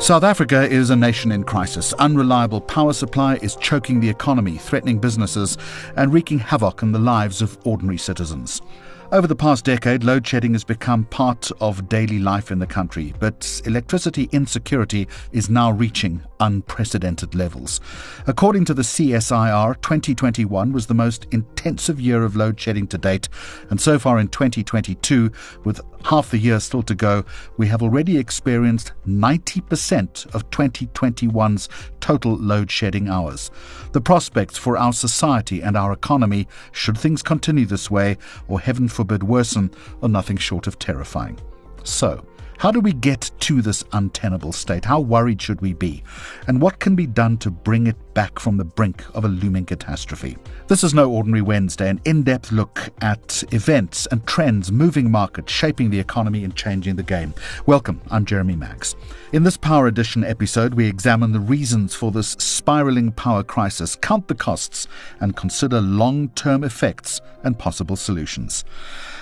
South Africa is a nation in crisis. Unreliable power supply is choking the economy, threatening businesses, and wreaking havoc in the lives of ordinary citizens. Over the past decade, load shedding has become part of daily life in the country, but electricity insecurity is now reaching unprecedented levels. According to the CSIR, 2021 was the most intensive year of load shedding to date, and so far in 2022, with half the year still to go, we have already experienced 90% of 2021's total load shedding hours. The prospects for our society and our economy, should things continue this way, or heaven forbid worsen, are nothing short of terrifying. So, how do we get to this untenable state? How worried should we be? And what can be done to bring it back from the brink of a looming catastrophe? This is No Ordinary Wednesday, an in depth look at events and trends moving markets, shaping the economy, and changing the game. Welcome, I'm Jeremy Maggs. In this Power Edition episode, we examine the reasons for this spiraling power crisis, count the costs, and consider long term effects and possible solutions.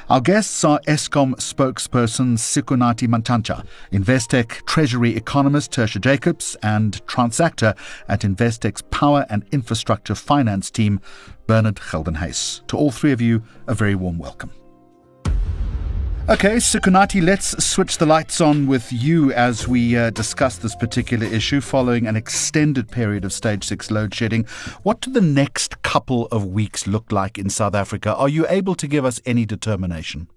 Our guests are Eskom spokesperson Sikonathi Mantshantsha, Investec Treasury economist Tertia Jacobs, and transactor at Investec's Power and Infrastructure Finance team, Bernard Geldenhuys. To all three of you, a very warm welcome. Okay, Sikonathi, let's switch the lights on with you as we uh, discuss this particular issue following an extended period of stage six load shedding. What do the next couple of weeks look like in South Africa? Are you able to give us any determination?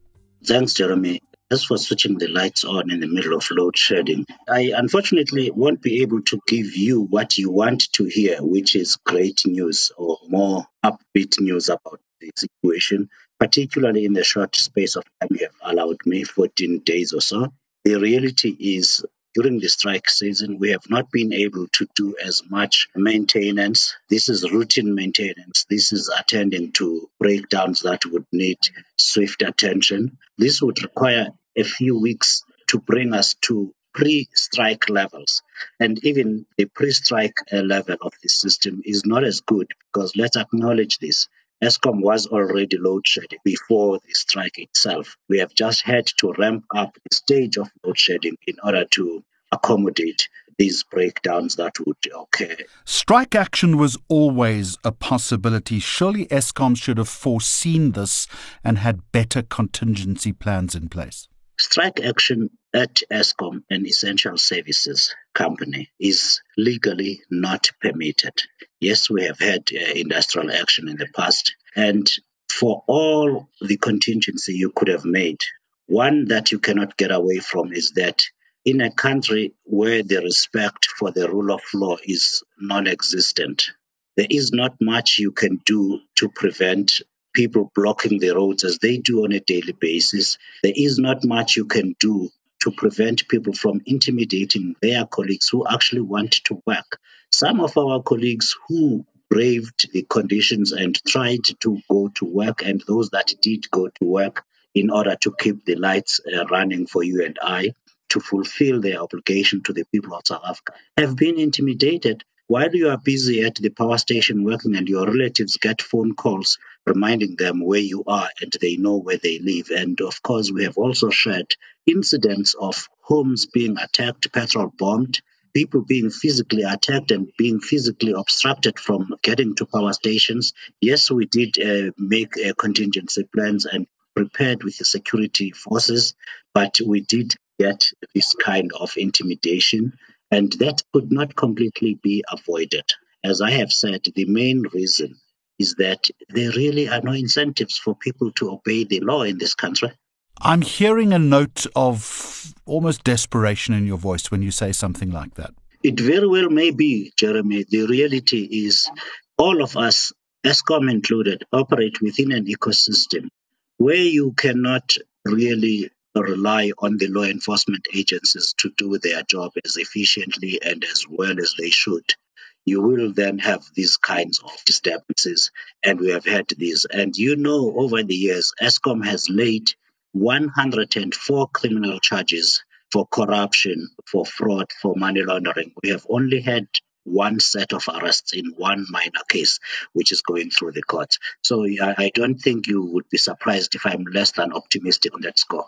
Thanks, Jeremy. As for switching the lights on in the middle of load shedding, I unfortunately won't be able to give you what you want to hear, which is great news or more upbeat news about the situation particularly in the short space of time you have allowed me, 14 days or so. The reality is, during the strike season, we have not been able to do as much maintenance. This is routine maintenance. This is attending to breakdowns that would need swift attention. This would require a few weeks to bring us to pre-strike levels. And even the pre-strike uh, level of the system is not as good because let's acknowledge this. Eskom was already load shedding before the strike itself. We have just had to ramp up the stage of load shedding in order to accommodate these breakdowns that would occur. Strike action was always a possibility. Surely Eskom should have foreseen this and had better contingency plans in place. Strike action at Eskom, an essential services company, is legally not permitted. Yes, we have had uh, industrial action in the past, and for all the contingency you could have made, one that you cannot get away from is that in a country where the respect for the rule of law is non existent, there is not much you can do to prevent people blocking the roads as they do on a daily basis. There is not much you can do to prevent people from intimidating their colleagues who actually want to work. Some of our colleagues who braved the conditions and tried to go to work, and those that did go to work in order to keep the lights uh, running for you and I, to fulfill their obligation to the people of South Africa, have been intimidated while you are busy at the power station working and your relatives get phone calls reminding them where you are and they know where they live. And of course, we have also shared incidents of homes being attacked, petrol bombed, people being physically attacked and being physically obstructed from getting to power stations. Yes, we did uh, make uh, contingency plans and prepared with the security forces, but we did get this kind of intimidation. And that could not completely be avoided. As I have said, the main reason is that there really are no incentives for people to obey the law in this country. I'm hearing a note of almost desperation in your voice when you say something like that. It very well may be, Jeremy. The reality is, all of us, Eskom included, operate within an ecosystem where you cannot really rely on the law enforcement agencies to do their job as efficiently and as well as they should, you will then have these kinds of disturbances. And we have had these. And you know, over the years, Eskom has laid 104 criminal charges for corruption, for fraud, for money laundering. We have only had one set of arrests in one minor case, which is going through the courts. So I don't think you would be surprised if I'm less than optimistic on that score.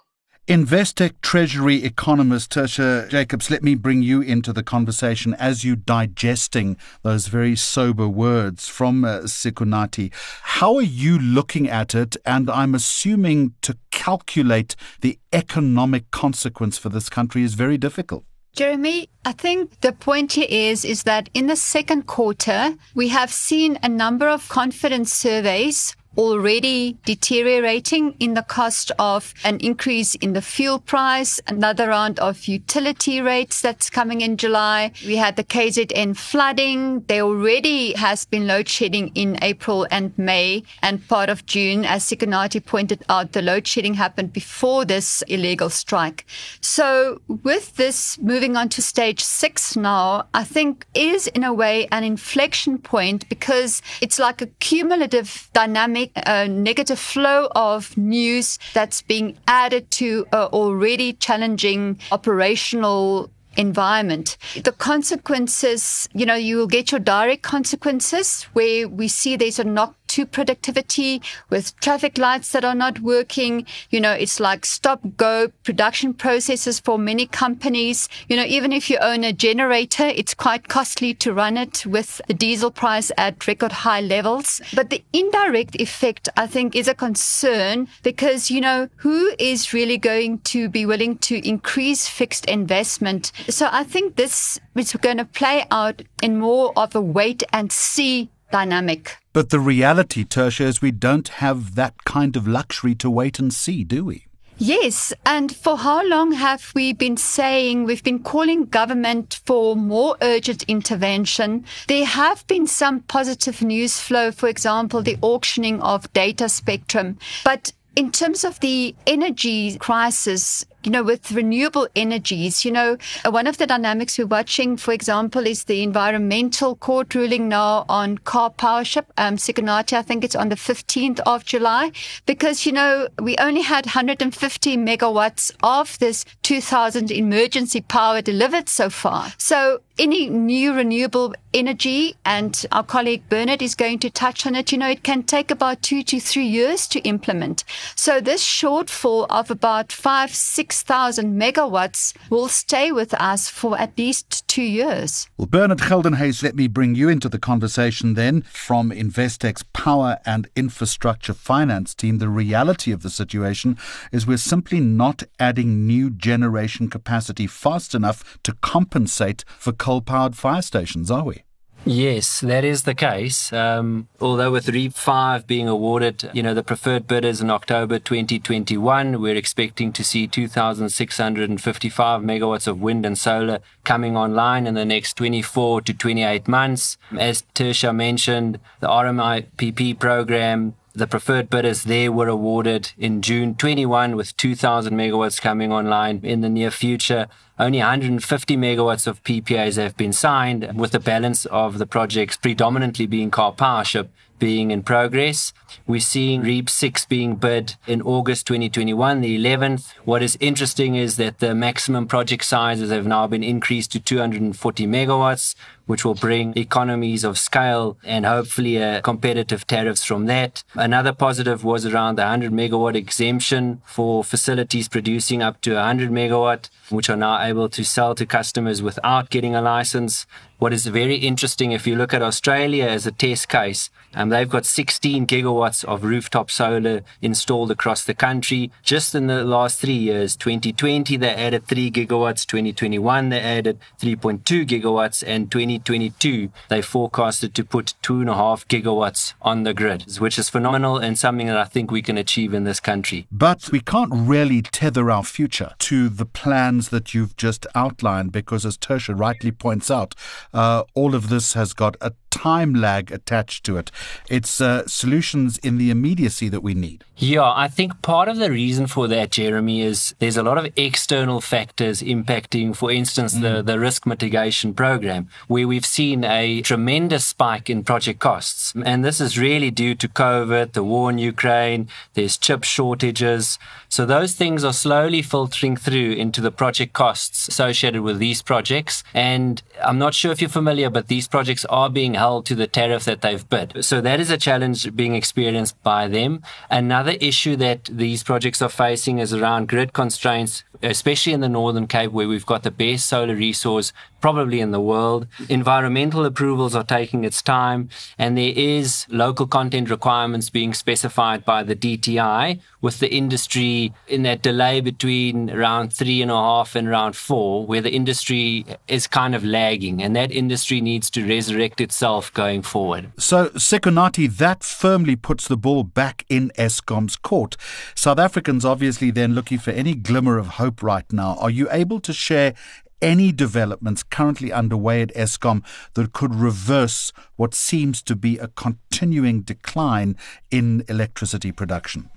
Investec Treasury economist Tertia Jacobs, let me bring you into the conversation as you digesting those very sober words from uh, Sikonathi. How are you looking at it? And I'm assuming to calculate the economic consequence for this country is very difficult. Jeremy, I think the point here is, is that in the second quarter, we have seen a number of confidence surveys already deteriorating in the cost of an increase in the fuel price, another round of utility rates that's coming in July. We had the KZN flooding. There already has been load shedding in April and May and part of June. As Sikonathi pointed out, the load shedding happened before this illegal strike. So with this moving on to stage six now, I think is in a way an inflection point because it's like a cumulative dynamic a negative flow of news that's being added to an already challenging operational environment. The consequences, you know, you will get your direct consequences where we see there's a knock to productivity with traffic lights that are not working. You know, it's like stop go production processes for many companies. You know, even if you own a generator, it's quite costly to run it with the diesel price at record high levels. But the indirect effect, I think, is a concern because, you know, who is really going to be willing to increase fixed investment? So I think this is going to play out in more of a wait and see dynamic. But the reality, Tertia, is we don't have that kind of luxury to wait and see, do we? Yes, and for how long have we been saying we've been calling government for more urgent intervention? There have been some positive news flow, for example, the auctioning of data spectrum. But in terms of the energy crisis, you know, with renewable energies, you know, one of the dynamics we're watching, for example, is the environmental court ruling now on Karpowership, um, Sikonathi, I think it's on the 15th of July, because, you know, we only had 150 megawatts of this 2000 emergency power delivered so far. So any new renewable energy, and our colleague Bernard is going to touch on it, you know, it can take about two to three years to implement. So this shortfall of about five, six 6,000 megawatts will stay with us for at least two years. Well, Bernard Geldenhuys, let me bring you into the conversation then. From Investec's Power and Infrastructure Finance team, the reality of the situation is we're simply not adding new generation capacity fast enough to compensate for coal powered fire stations, are we? Yes, that is the case. Um, although with REIPPP 5 being awarded, you know, the preferred bidders in October 2021, we're expecting to see 2,655 megawatts of wind and solar coming online in the next 24 to 28 months. As Tertia mentioned, the RMIPP program the preferred bidders there were awarded in June 21 with 2,000 megawatts coming online in the near future. Only 150 megawatts of PPAs have been signed, with the balance of the projects predominantly being Karpowership being in progress. We're seeing REIPPP 6 being bid in August 2021, the 11th. What is interesting is that the maximum project sizes have now been increased to 240 megawatts, which will bring economies of scale and hopefully competitive tariffs from that. Another positive was around the 100 megawatt exemption for facilities producing up to 100 megawatt, which are now able to sell to customers without getting a license. What is very interesting, if you look at Australia as a test case, um, they've got 16 gigawatts of rooftop solar installed across the country. Just in the last three years, 2020, they added 3 gigawatts. 2021, they added 3.2 gigawatts. And 2022, they forecasted to put 2.5 gigawatts on the grid, which is phenomenal and something that I think we can achieve in this country. But we can't really tether our future to the plans that you've just outlined because, as Tertia rightly points out, uh, all of this has got a time lag attached to it. It's uh, solutions in the immediacy that we need. Yeah, I think part of the reason for that, Jeremy, is there's a lot of external factors impacting, for instance, mm. the, the risk mitigation program, where we've seen a tremendous spike in project costs. And this is really due to COVID, the war in Ukraine, there's chip shortages. So those things are slowly filtering through into the project costs associated with these projects. And I'm not sure if you're familiar, but these projects are being held to the tariff that they've bid. So that is a challenge being experienced by them. Another issue that these projects are facing is around grid constraints, especially in the Northern Cape, where we've got the best solar resource probably in the world. Environmental approvals are taking its time, and there is local content requirements being specified by the DTI, with the industry in that delay between around three and a half and around four, where the industry is kind of lagging, and that industry needs to resurrect itself going forward. So, Sikonathi, that firmly puts the ball back in Eskom's court. South Africans obviously then looking for any glimmer of hope right now. Are you able to share any developments currently underway at Eskom that could reverse what seems to be a continuing decline in electricity production?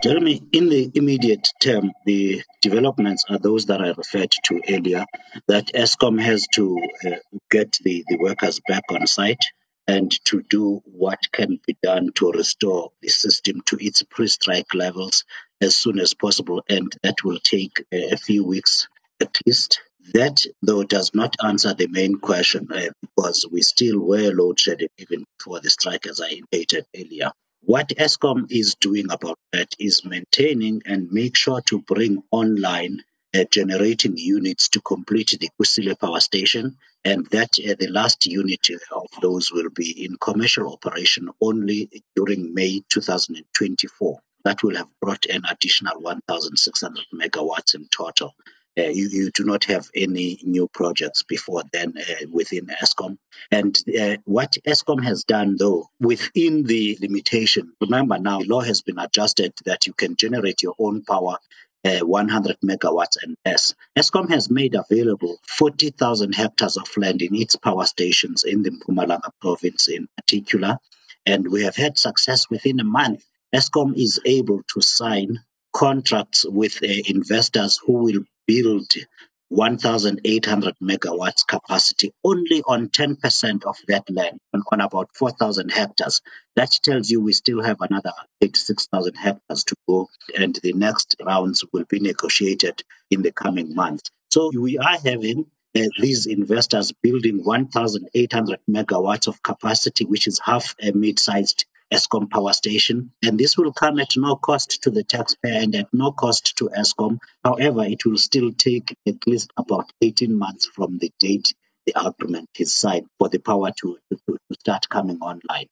Jeremy, in the immediate term, the developments are those that I referred to earlier, that Eskom has to uh, get the, the workers back on site and to do what can be done to restore the system to its pre-strike levels as soon as possible. And that will take a few weeks at least. That, though, does not answer the main question uh, because we still were load shedding even before the strike, as I indicated earlier. What Eskom is doing about that is maintaining and make sure to bring online uh, generating units to complete the Kusile power station, and that uh, the last unit of those will be in commercial operation only during May 2024. That will have brought an additional 1,600 megawatts in total. Uh, you, you, do not have any new projects before then uh, within Eskom. And uh, what Eskom has done, though, within the limitation, remember now, law has been adjusted that you can generate your own power. Uh, 100 megawatts and less. Eskom has made available 40,000 hectares of land in its power stations in the Mpumalanga province in particular. And we have had success within a month. Eskom is able to sign contracts with uh, investors who will build 1,800 megawatts capacity only on 10% of that land, on, on about 4,000 hectares. That tells you we still have another 86,000 hectares to go, and the next rounds will be negotiated in the coming months. So we are having uh, these investors building 1,800 megawatts of capacity, which is half a mid sized Eskom power station. And this will come at no cost to the taxpayer and at no cost to Eskom. However, it will still take at least about 18 months from the date the agreement is signed for the power to, to, to start coming online.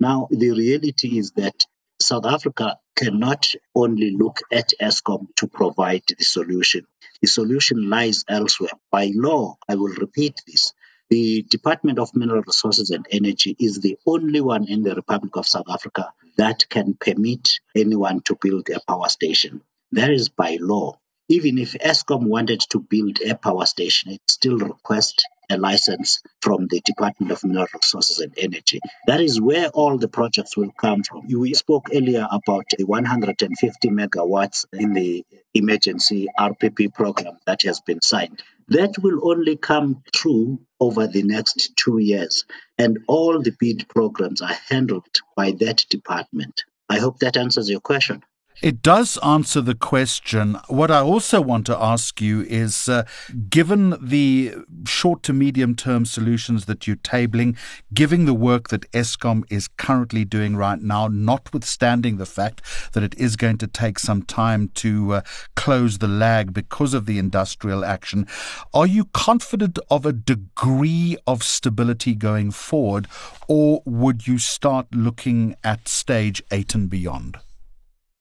Now, the reality is that South Africa cannot only look at Eskom to provide the solution. The solution lies elsewhere. By law, I will repeat this, the Department of Mineral Resources and Energy is the only one in the Republic of South Africa that can permit anyone to build a power station. That is by law. Even if Eskom wanted to build a power station, it still requests a license from the Department of Mineral Resources and Energy. That is where all the projects will come from. We spoke earlier about the 150 megawatts in the emergency RPP program that has been signed. That will only come through over the next two years, and all the bid programs are handled by that department. I hope that answers your question. It does answer the question. What I also want to ask you is uh, given the short to medium term solutions that you're tabling, given the work that Eskom is currently doing right now, notwithstanding the fact that it is going to take some time to uh, close the lag because of the industrial action, are you confident of a degree of stability going forward, or would you start looking at stage eight and beyond?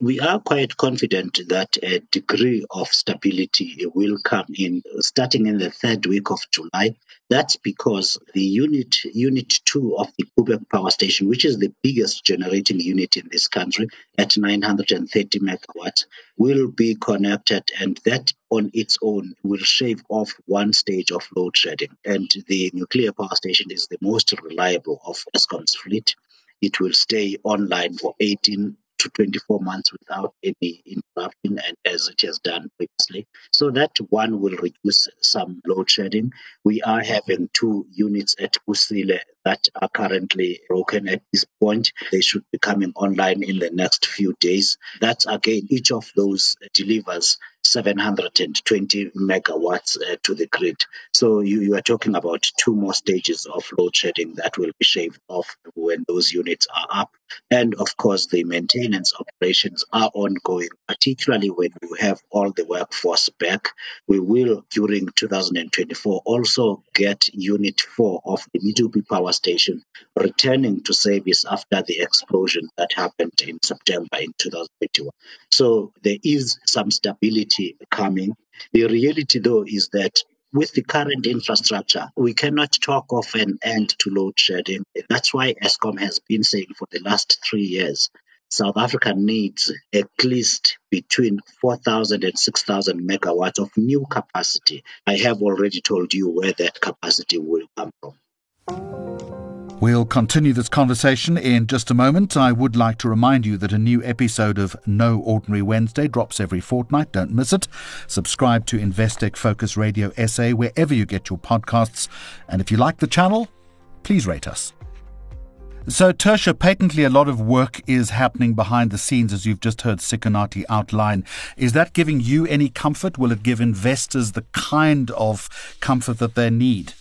We are quite confident that a degree of stability will come in starting in the third week of July. That's because the unit unit two of the Koeberg power station, which is the biggest generating unit in this country at 930 megawatts, will be connected and that on its own will shave off one stage of load shedding. And the nuclear power station is the most reliable of Eskom's fleet. It will stay online for 18 to 24 months without any interruption, and as it has done previously. So that one will reduce some load shedding. We are having two units at Kusile that are currently broken at this point. They should be coming online in the next few days. That's again, each of those delivers 720 megawatts uh, to the grid. So you, you are talking about two more stages of load shedding that will be shaved off when those units are up. And of course, the maintenance operations are ongoing, particularly when you have all the workforce back. We will, during 2024, also get Unit 4 of the Medupi Power Station returning to service after the explosion that happened in September in 2021. So there is some stability coming. The reality, though, is that with the current infrastructure, we cannot talk of an end to load shedding. That's why Eskom has been saying for the last three years South Africa needs at least between 4,000 and 6,000 megawatts of new capacity. I have already told you where that capacity will come from. We'll continue this conversation in just a moment. I would like to remind you that a new episode of No Ordinary Wednesday drops every fortnight. Don't miss it. Subscribe to Investec Focus Radio SA wherever you get your podcasts. And if you like the channel, please rate us. So, Tertia, patently a lot of work is happening behind the scenes, as you've just heard Sikonathi outline. Is that giving you any comfort? Will it give investors the kind of comfort that they need?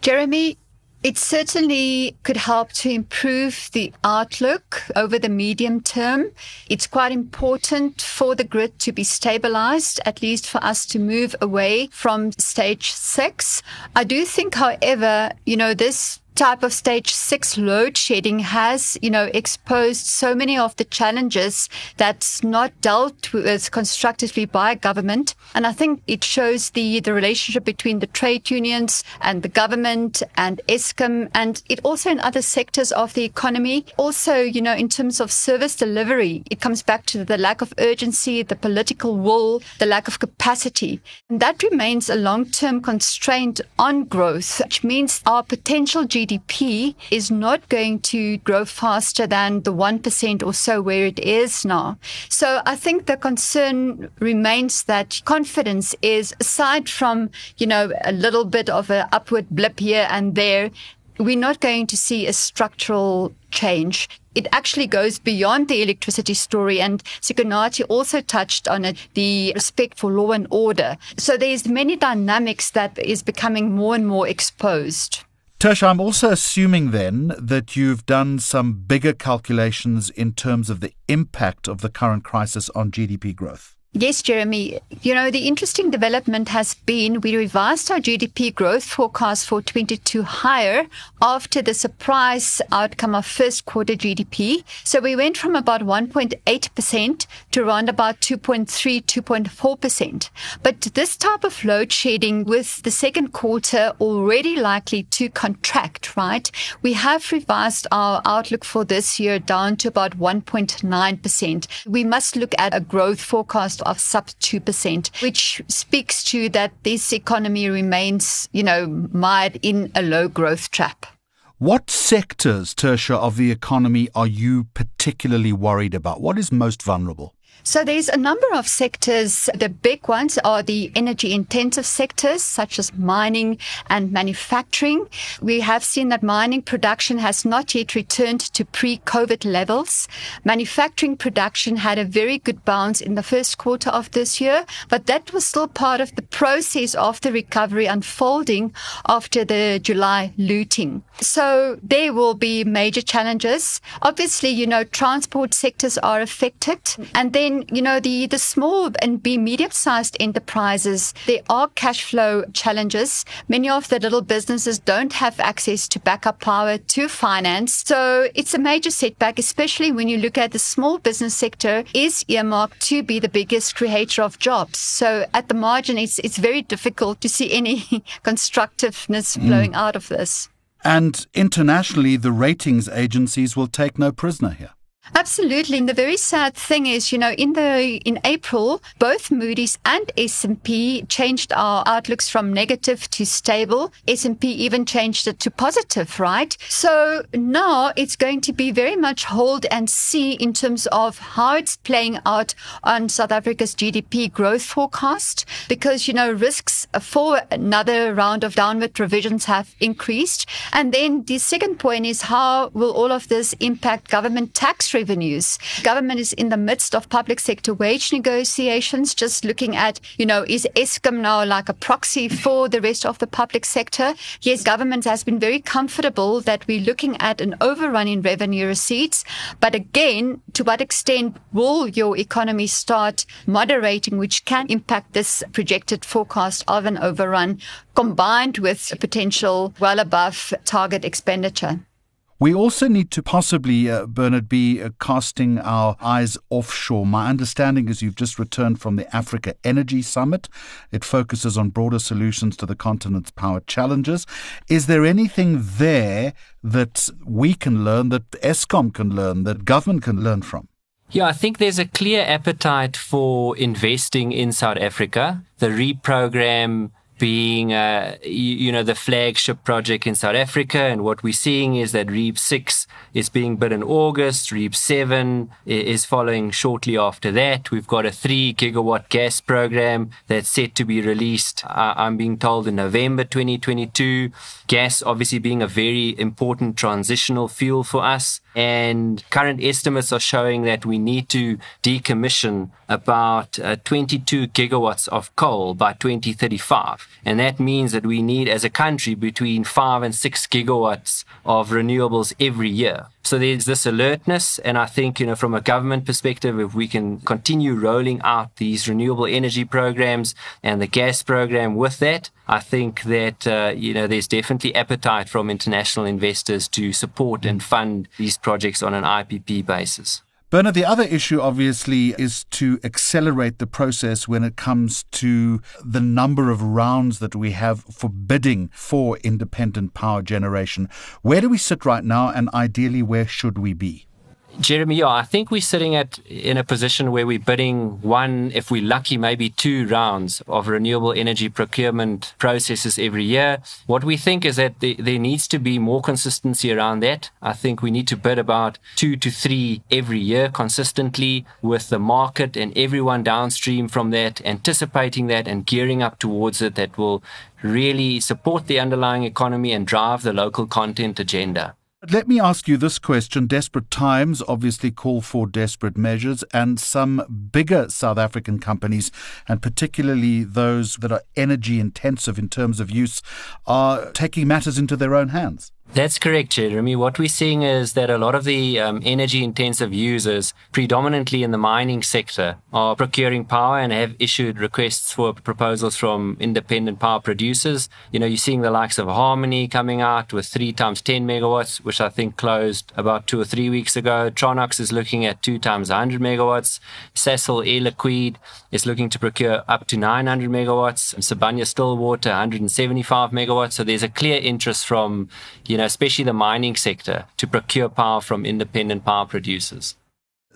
Jeremy, it certainly could help to improve the outlook over the medium term. It's quite important for the grid to be stabilized, at least for us to move away from stage six. I do think, however, you know, this type of stage six load shedding has, you know, exposed so many of the challenges that's not dealt with constructively by government. And I think it shows the, the relationship between the trade unions and the government and Eskom and it also in other sectors of the economy. Also, you know, in terms of service delivery, it comes back to the lack of urgency, the political will, the lack of capacity. And that remains a long-term constraint on growth, which means our potential GDP GDP is not going to grow faster than the 1% or so where it is now. So I think the concern remains that confidence is aside from, you know, a little bit of an upward blip here and there, we're not going to see a structural change. It actually goes beyond the electricity story and Sikonathi also touched on it, the respect for law and order. So there's many dynamics that is becoming more and more exposed. Tertia, I'm also assuming then that you've done some bigger calculations in terms of the impact of the current crisis on GDP growth. Yes, Jeremy. You know, the interesting development has been we revised our GDP growth forecast for 22 higher after the surprise outcome of first quarter GDP. So we went from about 1.8% to around about 2.3, 2.4%. But this type of load shedding with the second quarter already likely to contract, right? We have revised our outlook for this year down to about 1.9%. We must look at a growth forecast of sub 2%, which speaks to that this economy remains, you know, mired in a low growth trap. What sectors, Tertia, of the economy are you particularly worried about? What is most vulnerable? So there's a number of sectors. The big ones are the energy intensive sectors, such as mining and manufacturing. We have seen that mining production has not yet returned to pre-COVID levels. Manufacturing production had a very good bounce in the first quarter of this year, but that was still part of the process of the recovery unfolding after the July looting. So there will be major challenges. Obviously, you know, transport sectors are affected and then then, you know, the, the small and be medium sized enterprises, there are cash flow challenges. Many of the little businesses don't have access to backup power to finance. So it's a major setback, especially when you look at the small business sector is earmarked to be the biggest creator of jobs. So at the margin, it's, it's very difficult to see any constructiveness mm. flowing out of this. And internationally, the ratings agencies will take no prisoner here. Absolutely. And the very sad thing is, you know, in the in April, both Moody's and S&P changed our outlooks from negative to stable. S&P even changed it to positive, right? So now it's going to be very much hold and see in terms of how it's playing out on South Africa's GDP growth forecast because, you know, risks for another round of downward revisions have increased. And then the second point is how will all of this impact government tax revenues. Government is in the midst of public sector wage negotiations, just looking at, you know, is Eskom now like a proxy for the rest of the public sector? Yes, government has been very comfortable that we're looking at an overrun in revenue receipts. But again, to what extent will your economy start moderating, which can impact this projected forecast of an overrun combined with a potential well above target expenditure? We also need to possibly, uh, Bernard, be uh, casting our eyes offshore. My understanding is you've just returned from the Africa Energy Summit. It focuses on broader solutions to the continent's power challenges. Is there anything there that we can learn, that Eskom can learn, that government can learn from? Yeah, I think there's a clear appetite for investing in South Africa. The reprogram being, uh, you, you, know, the flagship project in South Africa. And what we're seeing is that REIPPP 6 is being built in August. REIPPP 7 is following shortly after that. We've got a three gigawatt gas program that's set to be released, uh, I'm being told, in November 2022. Gas obviously being a very important transitional fuel for us. And current estimates are showing that we need to decommission about uh, 22 gigawatts of coal by 2035. And that means that we need, as a country, between five and six gigawatts of renewables every year. So there's this alertness. And I think, you know, from a government perspective, if we can continue rolling out these renewable energy programs and the gas program with that, I think that, uh, you know, there's definitely appetite from international investors to support and fund these projects on an IPP basis. Bernard, the other issue obviously is to accelerate the process when it comes to the number of rounds that we have for bidding for independent power generation. Where do we sit right now, and ideally, where should we be? Jeremy, yeah, I think we're sitting at in a position where we're bidding one, if we're lucky, maybe two rounds of renewable energy procurement processes every year. What we think is that the, there needs to be more consistency around that. I think we need to bid about two to three every year consistently with the market and everyone downstream from that, anticipating that and gearing up towards it that will really support the underlying economy and drive the local content agenda. Let me ask you this question. Desperate times obviously call for desperate measures, and some bigger South African companies, and particularly those that are energy intensive in terms of use, are taking matters into their own hands. That's correct, Jeremy. What we're seeing is that a lot of the um, energy intensive users, predominantly in the mining sector, are procuring power and have issued requests for proposals from independent power producers. You know, you're seeing the likes of Harmony coming out with three times 10 megawatts, which I think closed about two or three weeks ago. Tronox is looking at two times 100 megawatts. Sasol Air Liquide is looking to procure up to 900 megawatts. Sibanye Stillwater, 175 megawatts. So there's a clear interest from, you know, know, especially the mining sector, to procure power from independent power producers.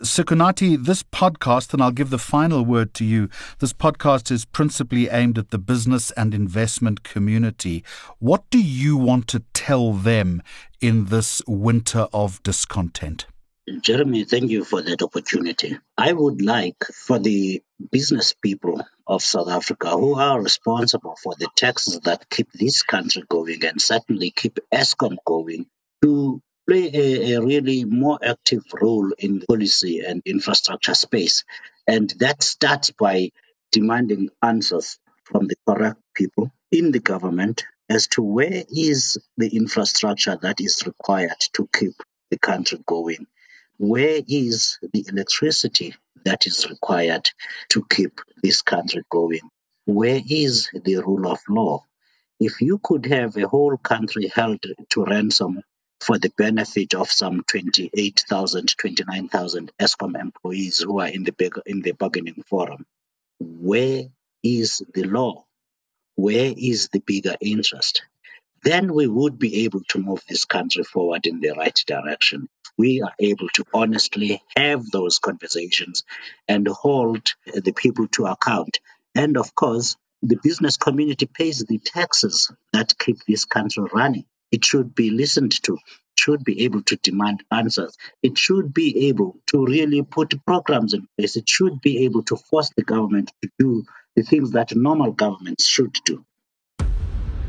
Sikonathi, this podcast, and I'll give the final word to you. This podcast is principally aimed at the business and investment community. What do you want to tell them in this winter of discontent? Jeremy, thank you for that opportunity. I would like for the business people of South Africa who are responsible for the taxes that keep this country going and certainly keep Eskom going to play a, a really more active role in policy and infrastructure space. And that starts by demanding answers from the correct people in the government as to where is the infrastructure that is required to keep the country going where is the electricity that is required to keep this country going? Where is the rule of law? If you could have a whole country held to ransom for the benefit of some 28,000, 29,000 Eskom employees who are in the, in the bargaining forum, where is the law? Where is the bigger interest? Then we would be able to move this country forward in the right direction we are able to honestly have those conversations and hold the people to account. And of course, the business community pays the taxes that keep this country running. It should be listened to, should be able to demand answers. It should be able to really put programs in place. It should be able to force the government to do the things that normal governments should do.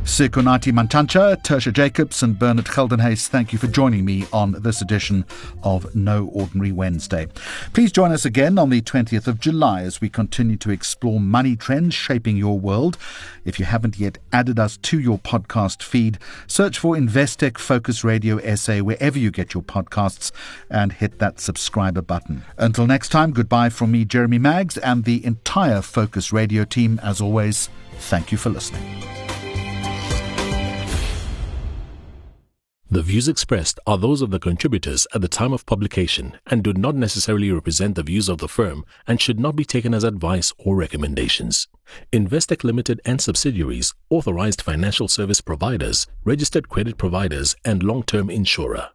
Sikonathi Mantshantsha, Tertia Jacobs, and Bernard Geldenhuys, thank you for joining me on this edition of No Ordinary Wednesday. Please join us again on the 20th of July as we continue to explore money trends shaping your world. If you haven't yet added us to your podcast feed, search for Investec Focus Radio SA wherever you get your podcasts and hit that subscriber button. Until next time, goodbye from me, Jeremy Maggs, and the entire Focus Radio team. As always, thank you for listening. The views expressed are those of the contributors at the time of publication and do not necessarily represent the views of the firm and should not be taken as advice or recommendations. Investec Limited and subsidiaries, authorized financial service providers, registered credit providers, and long term insurer.